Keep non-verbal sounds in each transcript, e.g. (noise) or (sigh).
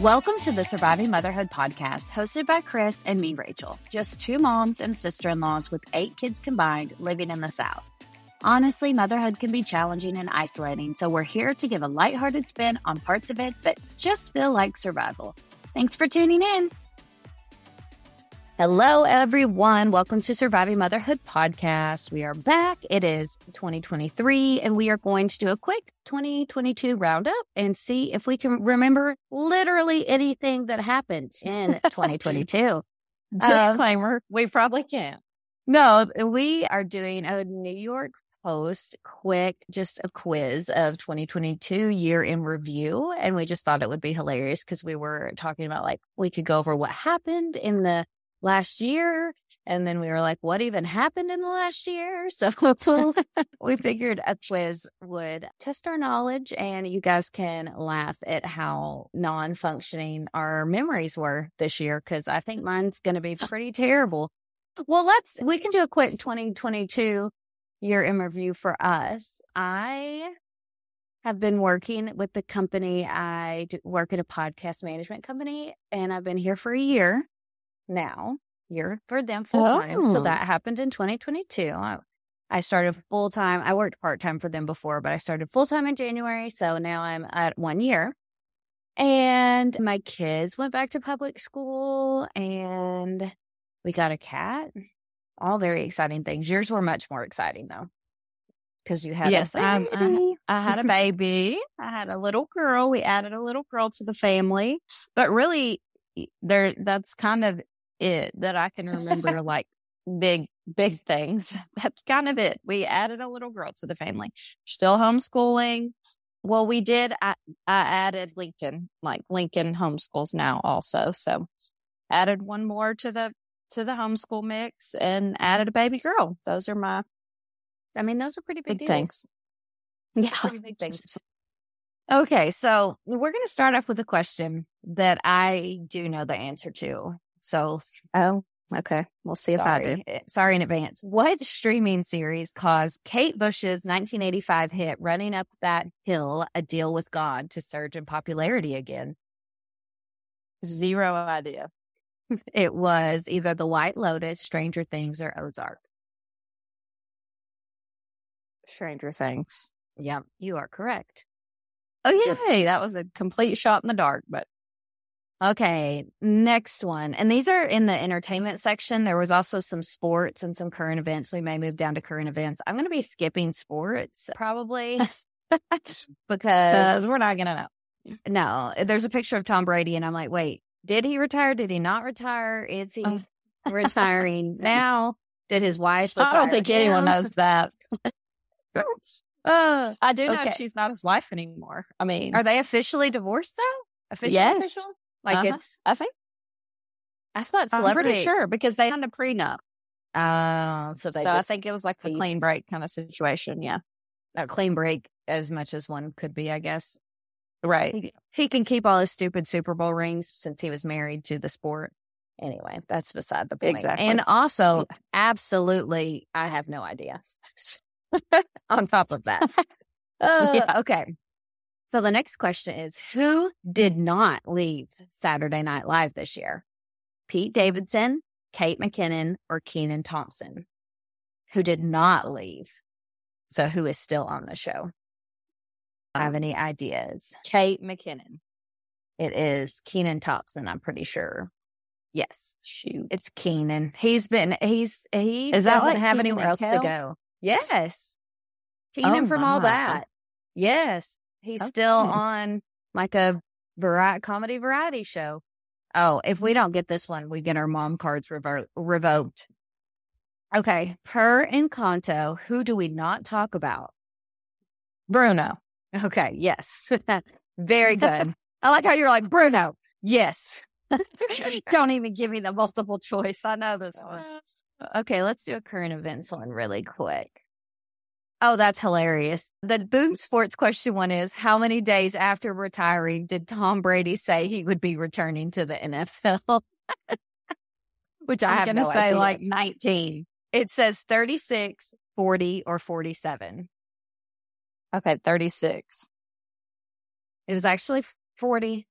Welcome to the Surviving Motherhood podcast, hosted by Chris and me, Rachel. Just two moms and sister in laws with eight kids combined living in the South. Honestly, motherhood can be challenging and isolating, so we're here to give a lighthearted spin on parts of it that just feel like survival. Thanks for tuning in. Hello, everyone. Welcome to Surviving Motherhood podcast. We are back. It is 2023, and we are going to do a quick 2022 roundup and see if we can remember literally anything that happened in (laughs) 2022. Uh, Disclaimer, we probably can't. No, we are doing a New York Post quick, just a quiz of 2022 year in review. And we just thought it would be hilarious because we were talking about like we could go over what happened in the last year. And then we were like, what even happened in the last year? (laughs) So (laughs) we figured a quiz would test our knowledge and you guys can laugh at how non functioning our memories were this year. Cause I think mine's going to be (laughs) pretty terrible. Well, let's, we can do a quick 2022 year in review for us. I have been working with the company. I work at a podcast management company and I've been here for a year now, year for them full time. So Oh. that happened in 2022. I, I started full time. I worked part time for them before, but I started full time in January. So now I'm at one year. And my kids went back to public school and we got a cat. All very exciting things. Yours were much more exciting though. Because you had Yes, a I'm- I'm- baby. I had a baby. I had a little girl. We added a little girl to the family. But really, there that's kind of it that I can remember (laughs) like big, big things. (laughs) That's kind of it. We added a little girl to the family. Still homeschooling. Well, we did. I, I added Lincoln, like Lincoln homeschools now also. So added one more to the to the homeschool mix and added a baby girl. Those are my I mean, those are pretty big, big things. Yeah. Pretty big things. (laughs) Okay, so we're going to start off with a question that I do know the answer to. So Oh, okay. We'll see if I do. sorry, eh, in advance. What streaming series caused Kate Bush's 1985 hit "Running Up That Hill: A Deal with God" to surge in popularity again? Zero idea. (laughs) It was either The White Lotus, Stranger Things, or Ozark. Stranger Things. Yeah, you are correct. Oh, yay. That was a complete shot in the dark, but Okay, next one. And these are in the entertainment section. There was also some sports and some current events. We may move down to current events. I'm going to be skipping sports probably (laughs) (laughs) because we're not going to know. no, there's a picture of Tom Brady and I'm like, wait, did he retire? Did he not retire? Is he Oh. retiring (laughs) now? Did his wife I don't think anyone knows that. uh, I do know Okay. she's not his wife anymore. I mean, Are they officially divorced though? Officially Yes. official? Like Uh-huh. it's I think I thought I'm celebrity pretty sure because they had a prenup. Oh, so So I think it was like a clean break kind of situation. Yeah. a clean break as much as one could be, I guess. Right. He, he can keep all his stupid Super Bowl rings since he was married to the sport. Anyway, that's beside the point. Exactly. And also, absolutely, I have no idea. (laughs) On top of that. (laughs) Uh, yeah, okay. So the next question is Who did mm-hmm. not leave Saturday Night Live this year? Pete Davidson, Kate McKinnon, or Kenan Thompson? Who did not leave? So who is still on the show? Have um, any ideas? Kate McKinnon. It is Kenan Thompson, I'm pretty sure. Yes, Shoot. it's Kenan. He's been he's he Is that doesn't like have Kenan anywhere else to go. Yes. Kenan Oh, from all that. Yes. He's oh, still hmm. on like a variety comedy variety show. Oh, if we don't get this one, we get our mom cards revo- revoked. Okay. Per Encanto, who do we not talk about? Bruno. Okay. Yes. (laughs) Very good. (laughs) I like how you're like, Bruno. Yes. (laughs) Don't even give me the multiple choice. I know this one. Okay. Let's do a current events one really quick. Oh, that's hilarious. The Boom Sports question one is How many days after retiring did Tom Brady say he would be returning to the NFL? (laughs) Which I I'm have going to no say idea. like 19. it says 36, 40, or 47. Okay, 36. It was actually 40.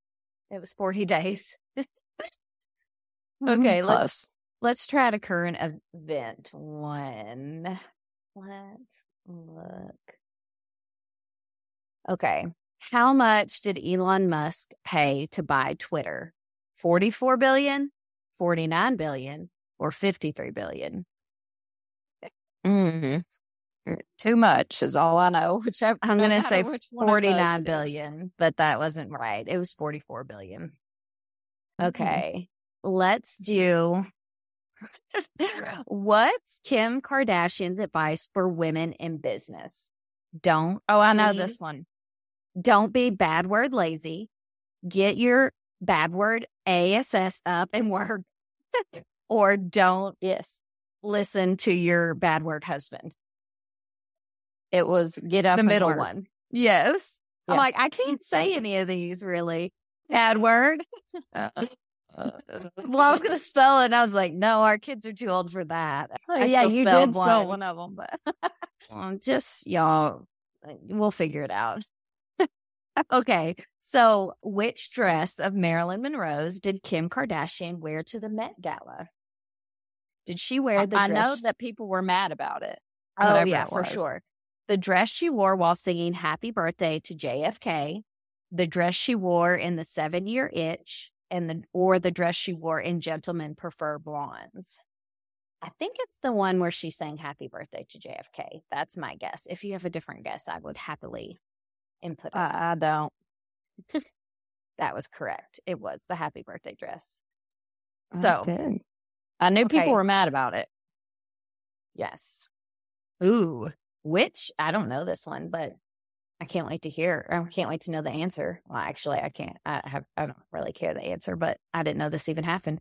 It was 40 days. (laughs) Mm-hmm, okay, let's- Let's try to current event one. Let's look. Okay. How much did Elon Musk pay to buy Twitter? 44 billion, 49 billion, or 53 billion? Mhm. Too much is all I know. (laughs) Whichever, I'm no going to say which one of those 49 it is. billion, but that wasn't right. It was 44 billion. Mhm. Okay. Let's do (laughs) what's Kim Kardashian's advice for women in business? Don't Oh, I know be- this one. don't be bad word lazy. Get your bad word ASS up and work. (laughs) or don't Yes. listen to your bad word husband. It was get up the middle work. one. Yes. I'm like, I can't say any of these really. Bad word. Uh-uh. Well, I was (laughs) going to spell it and I was like, no, our kids are too old for that. I yeah, you did spell one. one of them, but (laughs) Well, just y'all, uh, we'll figure it out. (laughs) okay. So, which dress of Marilyn Monroe's did Kim Kardashian wear to the Met Gala? Did she wear the I dress? know that people were mad about it. Oh, yeah, it for sure. The dress she wore while singing Happy Birthday to JFK, the dress she wore in the Seven Year Itch, and the or the dress she wore in Gentlemen Prefer Blondes. I think it's the one where she sang Happy Birthday to JFK. That's my guess. If you have a different guess, I would happily input it. I, I don't. (laughs) that was correct. It was the Happy Birthday dress. So, Okay. I knew Okay. people were mad about it. yes. Ooh, which I don't know this one, but I can't wait to hear. I can't wait to know the answer. Well, actually, I can't. I have. I don't really care the answer, but I didn't know this even happened.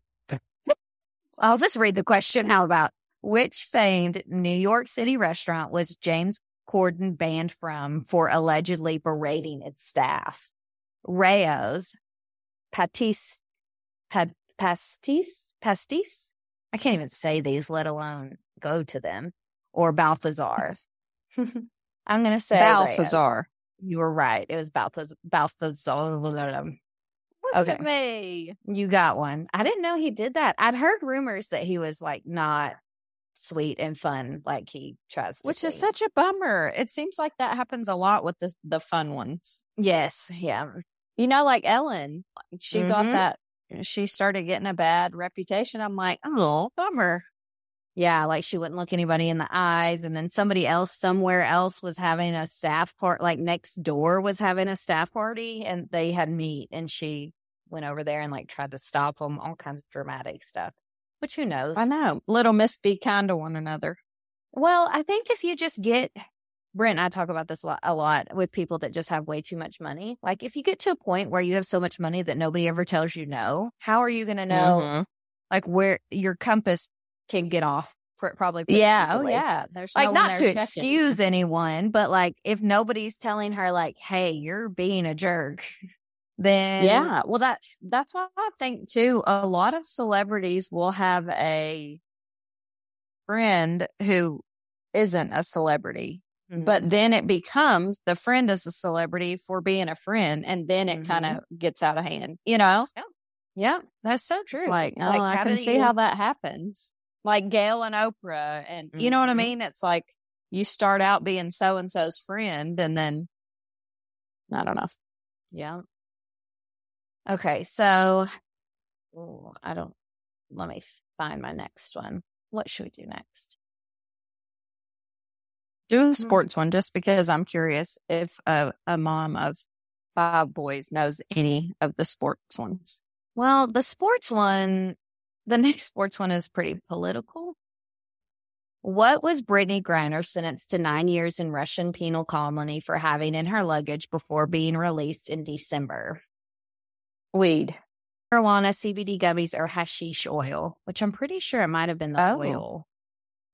I'll just read the question. How about which famed New York City restaurant was James Corden banned from for allegedly berating its staff? Rao's, Patis, pa, Pastis, Pastis. I can't even say these, let alone go to them. Or Balthazar. (laughs) I'm gonna say Rao's. Balthazar. You were right. It was Balthazar. Balthazar. Look Okay. at me. You got one. I didn't know he did that. I'd heard rumors that he was like not sweet and fun like he tries to. Which is such a bummer. It seems like that happens a lot with the the fun ones. yes, yeah, You know, like Ellen, she got Mhm. that. She started getting a bad reputation. I'm like, oh, bummer. Yeah. Like she wouldn't look anybody in the eyes, and then somebody else somewhere else was having a staff part. Like next door was having a staff party, and they had meat, and she went over there and like tried to stop them. All kinds of dramatic stuff. Which who knows? I know. Little Miss be kind to one another. Well, I think if you just get Brent I talk about this a lot, a lot with people that just have way too much money. Like if you get to a point where you have so much money that nobody ever tells you no, how are you going to know Mhm. like where your compass can get off pr- probably Yeah. Oh, yeah. There's Like no not to checking. excuse anyone, but like if nobody's telling her like, "Hey, you're being a jerk," (laughs) then Yeah. Well, that that's why I think too. A lot of celebrities will have a friend who isn't a celebrity, Mhm. but then it becomes the friend is a celebrity for being a friend, and then it kind of gets out of hand. You know, yeah, that's so true. it's like, oh, Like, I can see how that happens. Like Gayle and Oprah, and you know what I Mhm. mean. It's like you start out being so and so's friend, and then I don't know. Yeah. Okay, so ooh, I don't. Let me find my next one. What should we do next? Do a sports one just because I'm curious if a, a mom of five boys knows any of the sports ones. Well, the sports one, the next sports one is pretty political. What was Brittney Griner sentenced to nine years in Russian penal colony for having in her luggage before being released in December? Weed. Marijuana, CBD gummies, or hashish oil, which I'm pretty sure it might have been the Oh. oil.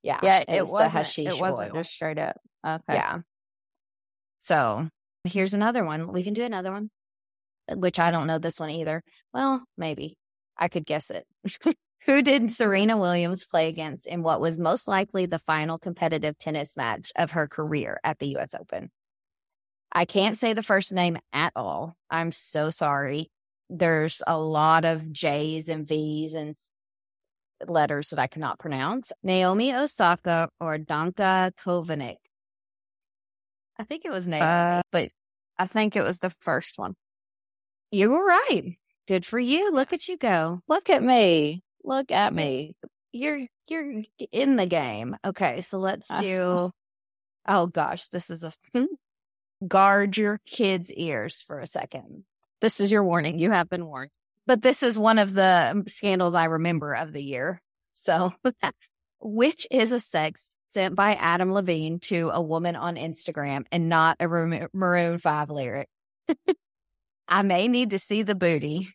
Yeah. Yeah, it the wasn't. hashish It wasn't oil. just straight up. Okay. Yeah. So here's another one. We can do another one, which I don't know this one either. Well, maybe I could guess it. (laughs) Who did Serena Williams play against in what was most likely the final competitive tennis match of her career at the US Open? I can't say the first name at all. I'm so sorry. There's a lot of J's and V's and letters that I cannot pronounce. Naomi Osaka or Danka Kovanik. I think it was Naomi, Uh, but I think it was the first one. you were right. Good for you. Look at you go. Look at me. Look at me. You're you're in the game. Okay, so let's do. Oh gosh, this is a (laughs) guard your kids' ears for a second. This is your warning. You have been warned. But this is one of the scandals I remember of the year. So, (laughs) which is a sext sent by Adam Levine to a woman on Instagram and not a Maroon 5 lyric? (laughs) I may need to see the booty.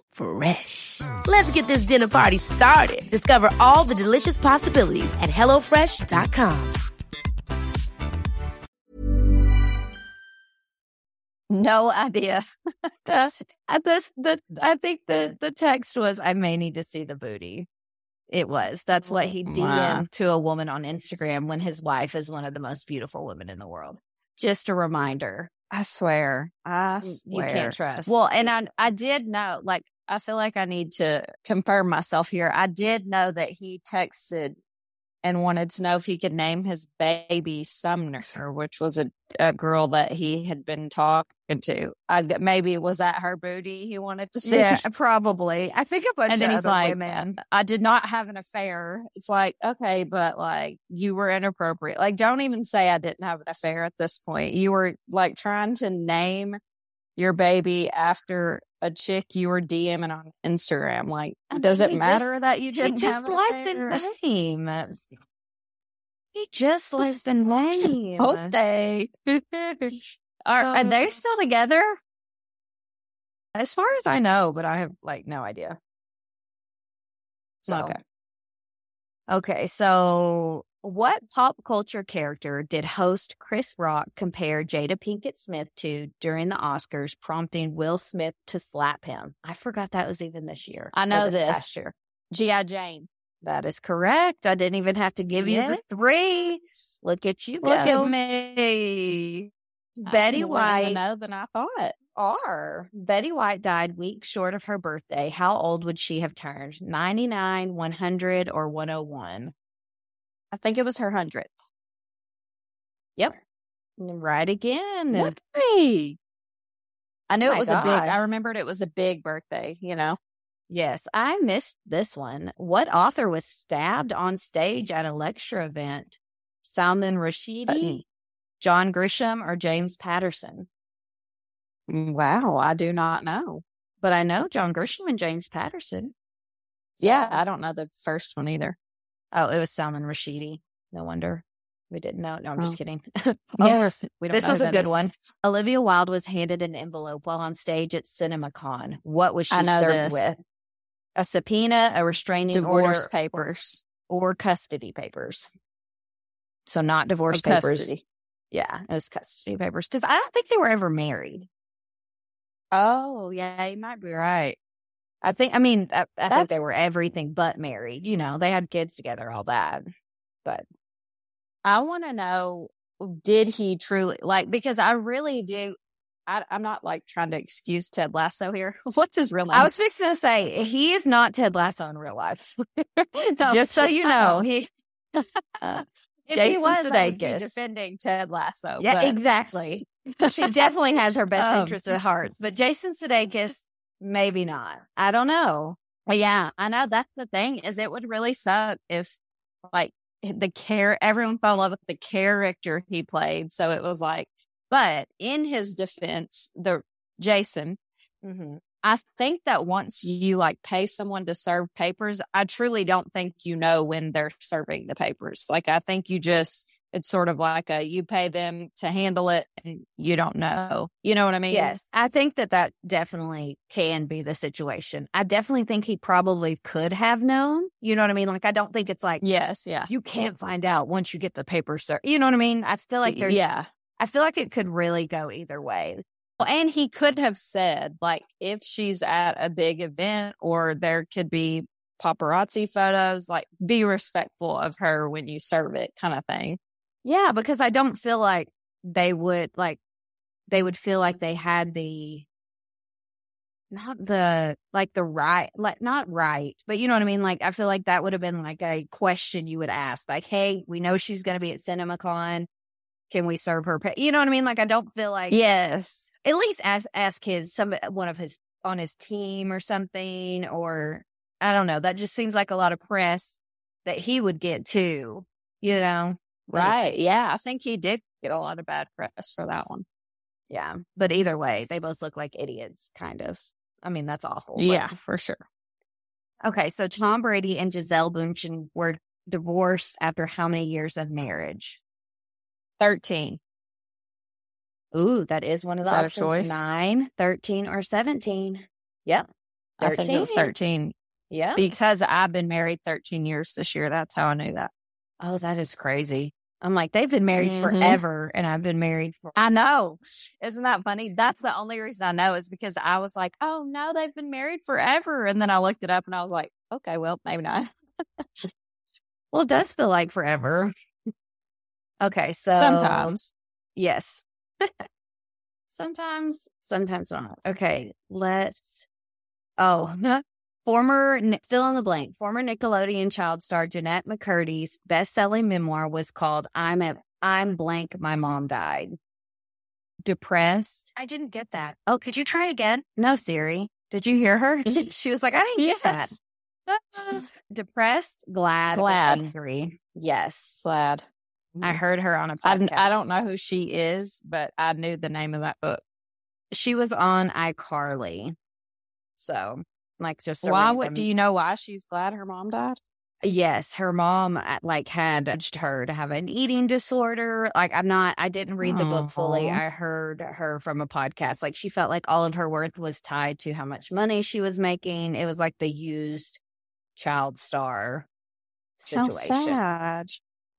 Fresh. Let's get this dinner party started. Discover all the delicious possibilities at hellofresh.com. No idea. (laughs) The, this, the, I think the, the text was, I may need to see the booty. It was. That's what he DM'd Wow. to a woman on Instagram when his wife is one of the most beautiful women in the world. Just a reminder. I swear. I swear. You can't trust. Well, and I I did know, like, I feel like I need to confirm myself here. I did know that he texted and wanted to know if he could name his baby Sumner, which was a, a girl that he had been talking to. I, maybe was that her booty he wanted to see? Yeah, probably. I think a bunch and then he's like, women. I did not have an affair. It's like, okay, but like you were inappropriate. Like, don't even say I didn't have an affair at this point. You were like trying to name your baby after a chick you were DMing on Instagram. Like, I mean, does it matter just- that you didn't just an the name. He just likes the (laughs) name. Okay. (laughs) Are, are they still together? As far as I know, but I have like no idea. So, Okay. Okay, so what pop culture character did host Chris Rock compare Jada Pinkett Smith to during the Oscars, prompting Will Smith to slap him? I forgot that was even this year. I know this this. past year. G.I. Jane. That is correct. I didn't even have to give you the three. Look at you go. Look at me. Betty White know than I thought. are. Betty White died weeks short of her birthday. How old would she have turned? 99, 100, or 101? I think it was her hundredth. Yep. Right again. Look at me. I knew Oh it was a big. I remembered it was a big birthday. You know. Yes, I missed this one. What author was stabbed on stage at a lecture event? Salman Rushdie, Uh, John Grisham, or James Patterson? Mm, Wow, I do not know. But I know John Grisham and James Patterson. Yeah, I don't know the first one either. Oh, it was Salman Rushdie. No wonder we didn't know. No, I'm just Oh. kidding. (laughs) Yeah, oh, we don't this was a good is. one. Olivia Wilde was handed an envelope while on stage at CinemaCon. What was she served this. with? A subpoena, a restraining Divorce order, papers. or custody papers. So not divorce papers. custody. Yeah, it was custody papers because I don't think they were ever married. Oh, yeah, you might be right. I think. I mean, I, I think they were everything but married. You know, they had kids together, all that. But I want to know did he truly like because I really do. I, I'm not like trying to excuse Ted Lasso here. (laughs) What's his real name? I was fixing to say he is not Ted Lasso in real life. (laughs) No. Just so you know, he. (laughs) uh, if Jason he was, I would be Sudeikis. defending Ted Lasso. yeah, but- exactly. She definitely has her best Um, interests at heart, but Jason Sudeikis, maybe not. I don't know. But yeah, I know that's the thing is it would really suck if like the care everyone fell in love with the character he played. So it was like, but in his defense, the Jason, Mm-hmm. I think that once you like pay someone to serve papers, I truly don't think you know when they're serving the papers. Like I think you just it's sort of like a you pay them to handle it and you don't know. You know what I mean? Yes, I think that that definitely can be the situation. I definitely think he probably could have known. You know what I mean? Like, I don't think it's like Yes, yeah. you can't find out once you get the papers, sir. You know what I mean? I feel like there's, yeah. I feel like it could really go either way. And he could have said, like, if she's at a big event or there could be paparazzi photos, like, be respectful of her when you serve it, kind of thing. Yeah, because I don't feel like they would like they would feel like they had the not the like the right like not right, but you know what I mean? Like I feel like that would have been like a question you would ask. Like, hey, we know she's gonna be at CinemaCon. Can we serve her? Pa-? You know what I mean? Like I don't feel like Yes. at least ask ask his some one of his on his team or something, or I don't know. That just seems like a lot of press that he would get too. You know, Right. Yeah. I think he did get a lot of bad press for that one. Yeah. But either way, they both look like idiots, kind of. I mean, that's awful. but- Yeah, for sure. Okay. So Tom Brady and Gisele Bundchen were divorced after how many years of marriage? 13. Ooh, that is one of the Is a options. choice? Nine, 13, or 17. Yep. I think it was 13. 13 Yeah. because I've been married 13 years this year. That's how I knew that. Oh, that is crazy. I'm like, they've been married Mhm. forever, and I've been married for. I know. Isn't that funny? That's the only reason I know is because I was like, oh no, they've been married forever. And then I looked it up and I was like, okay, well, maybe not. Well, it does feel like forever. Okay. So Sometimes. Yes. (laughs) sometimes, sometimes not. Okay, let's. Oh, (laughs) former fill in the blank. Former Nickelodeon child star Jennette McCurdy's best-selling memoir was called "I'm a I'm blank. My mom died." Depressed. I didn't get that. Oh, could you try again? No, Siri. Did you hear her? (laughs) she was like, I didn't get that. Depressed, glad, Glad. angry. Yes, Glad. I heard her on a I, podcast. I don't know who she is, but I knew the name of that book. she was on iCarly. So, like, just why would random- do you know why she's glad her mom died? Yes, her mom uh, like had urged her to have an eating disorder. Like, I'm not. I didn't read the book fully. I heard her from a podcast. Like, she felt like all of her worth was tied to how much money she was making. It was like the used child star situation. How sad.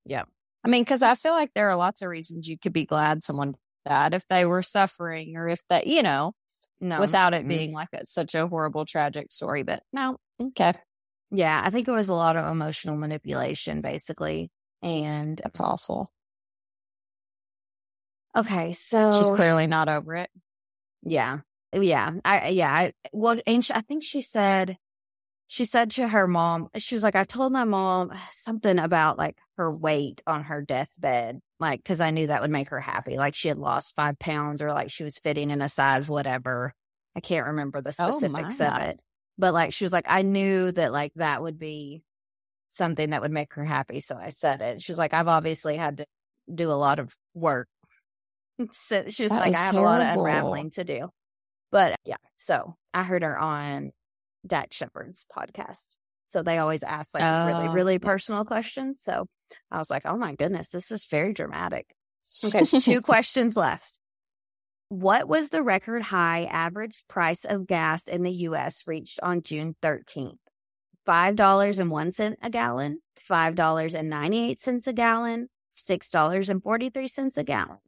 Yep. I mean, because I feel like there are lots of reasons you could be glad someone died if they were suffering or if that, you know, No, without it being mm-hmm. like a, such a horrible, tragic story. But no, okay, Yeah, I think it was a lot of emotional manipulation, basically. And that's awful. okay, so She's clearly not over it. Yeah. Yeah. I, yeah. I, well, and she, I think she said, she said to her mom, she was like, I told my mom uh, something about like her weight on her deathbed, like, cause I knew that would make her happy. Like she had lost five pounds or like she was fitting in a size, whatever. I can't remember the Oh, specifics of it. But like, she was like, I knew that like that would be something that would make her happy. So I said it. She was like, I've obviously had to do a lot of work. (laughs) So she was That like, I have a lot of unraveling to do. But yeah, so I heard her on Dax Shepard's podcast. So they always ask like really, Oh, really yeah. personal questions. So I was like, oh my goodness, this is very dramatic. Okay, two (laughs) questions left. What was the record high average price of gas in the US reached on June 13th? $5.01 a gallon, $5.98 a gallon, $6.43 a gallon.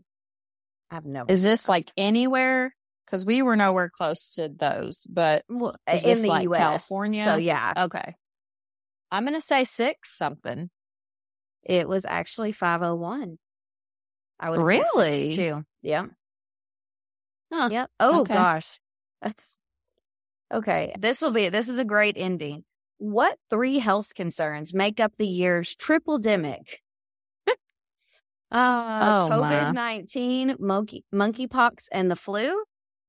I've no. Is this like anywhere? Because we were nowhere close to those, but well, in the like US. California? So, yeah, Okay. I'm going to say six something. it was actually 501. I would Really? too. Yep. Huh. Yep. Oh Okay. gosh. That's okay. This will be this is a great ending. What three health concerns make up the year's triple demic? (laughs) uh Oh. COVID nineteen, monkey monkeypox and the flu,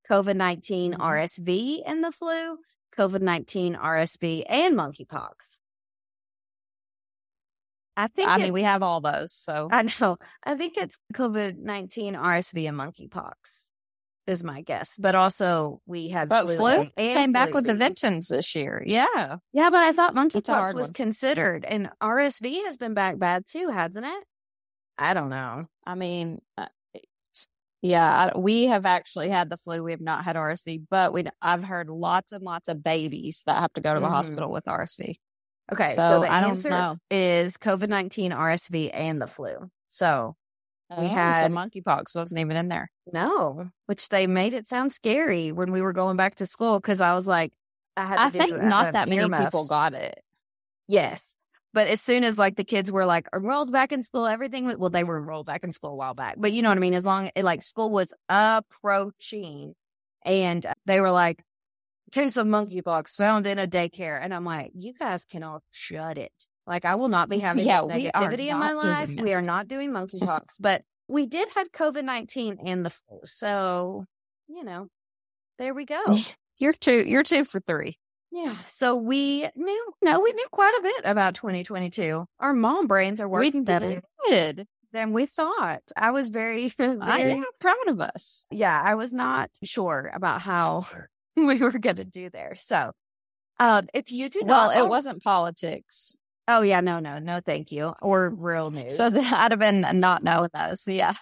COVID 19 Mhm. RSV and the flu, COVID nineteen RSV and monkeypox. I think I it- mean, we have all those. So I know. I think it's COVID 19, RSV, and monkeypox is my guess. But also, we had but flu, flu came back flu with season. this year. Yeah. Yeah, but I thought monkeypox was one. considered, and RSV has been back bad too, hasn't it? I don't know. I mean, uh, yeah, I, we have actually had the flu. We have not had RSV, but we I've heard lots and lots of babies that have to go to the Mhm. hospital with RSV. Okay, so, So, the I don't answer know. is COVID 19, RSV, and the flu. So, We Oh, had- so monkeypox wasn't even in there. no, which they made it sound scary when we were going back to school because I was like, I I think not that many people got it. Yes. But as soon as like the kids were like enrolled back in school, everything well, they were enrolled back in school a while back. But you know what I mean? As long as like school was approaching and uh, they were like, case of monkeypox found in a daycare. And I'm like, you guys can all shut it. Like, I will not be (laughs) having Yeah, this negativity in my life. We are not doing monkeypox, but we did have COVID 19 and the flu. So, you know, there we go. (laughs) You're two. You're two for three. Yeah. So we knew, no, we knew quite a bit about 2022. Our mom brains are working better did. than we thought. I was very, (laughs) very I am proud of us. yeah, I was not sure about how (laughs) we were going to do there. So, um, if you do Well, not, it wasn't politics, Oh yeah, no, no, no, thank you. Or real news. so (laughs) that I'd have been not knowing those. Yeah.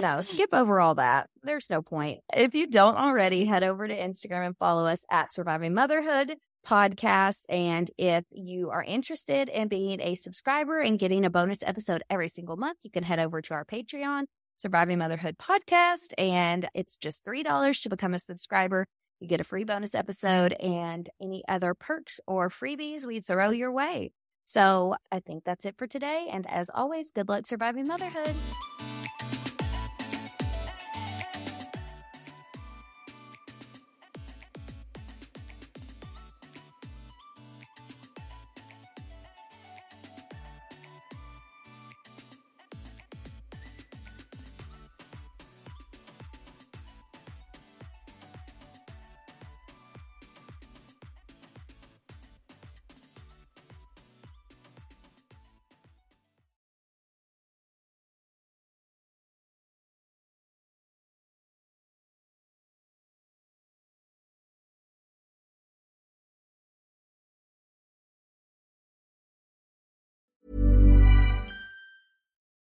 no, skip over all that. There's no point. If you don't already, head over to Instagram and follow us at Surviving Motherhood Podcast. And if you are interested in being a subscriber and getting a bonus episode every single month, you can head over to our Patreon, Surviving Motherhood Podcast. And it's just $3 to become a subscriber. You get a free bonus episode and any other perks or freebies we throw your way. So I think that's it for today. And as always, good luck surviving motherhood.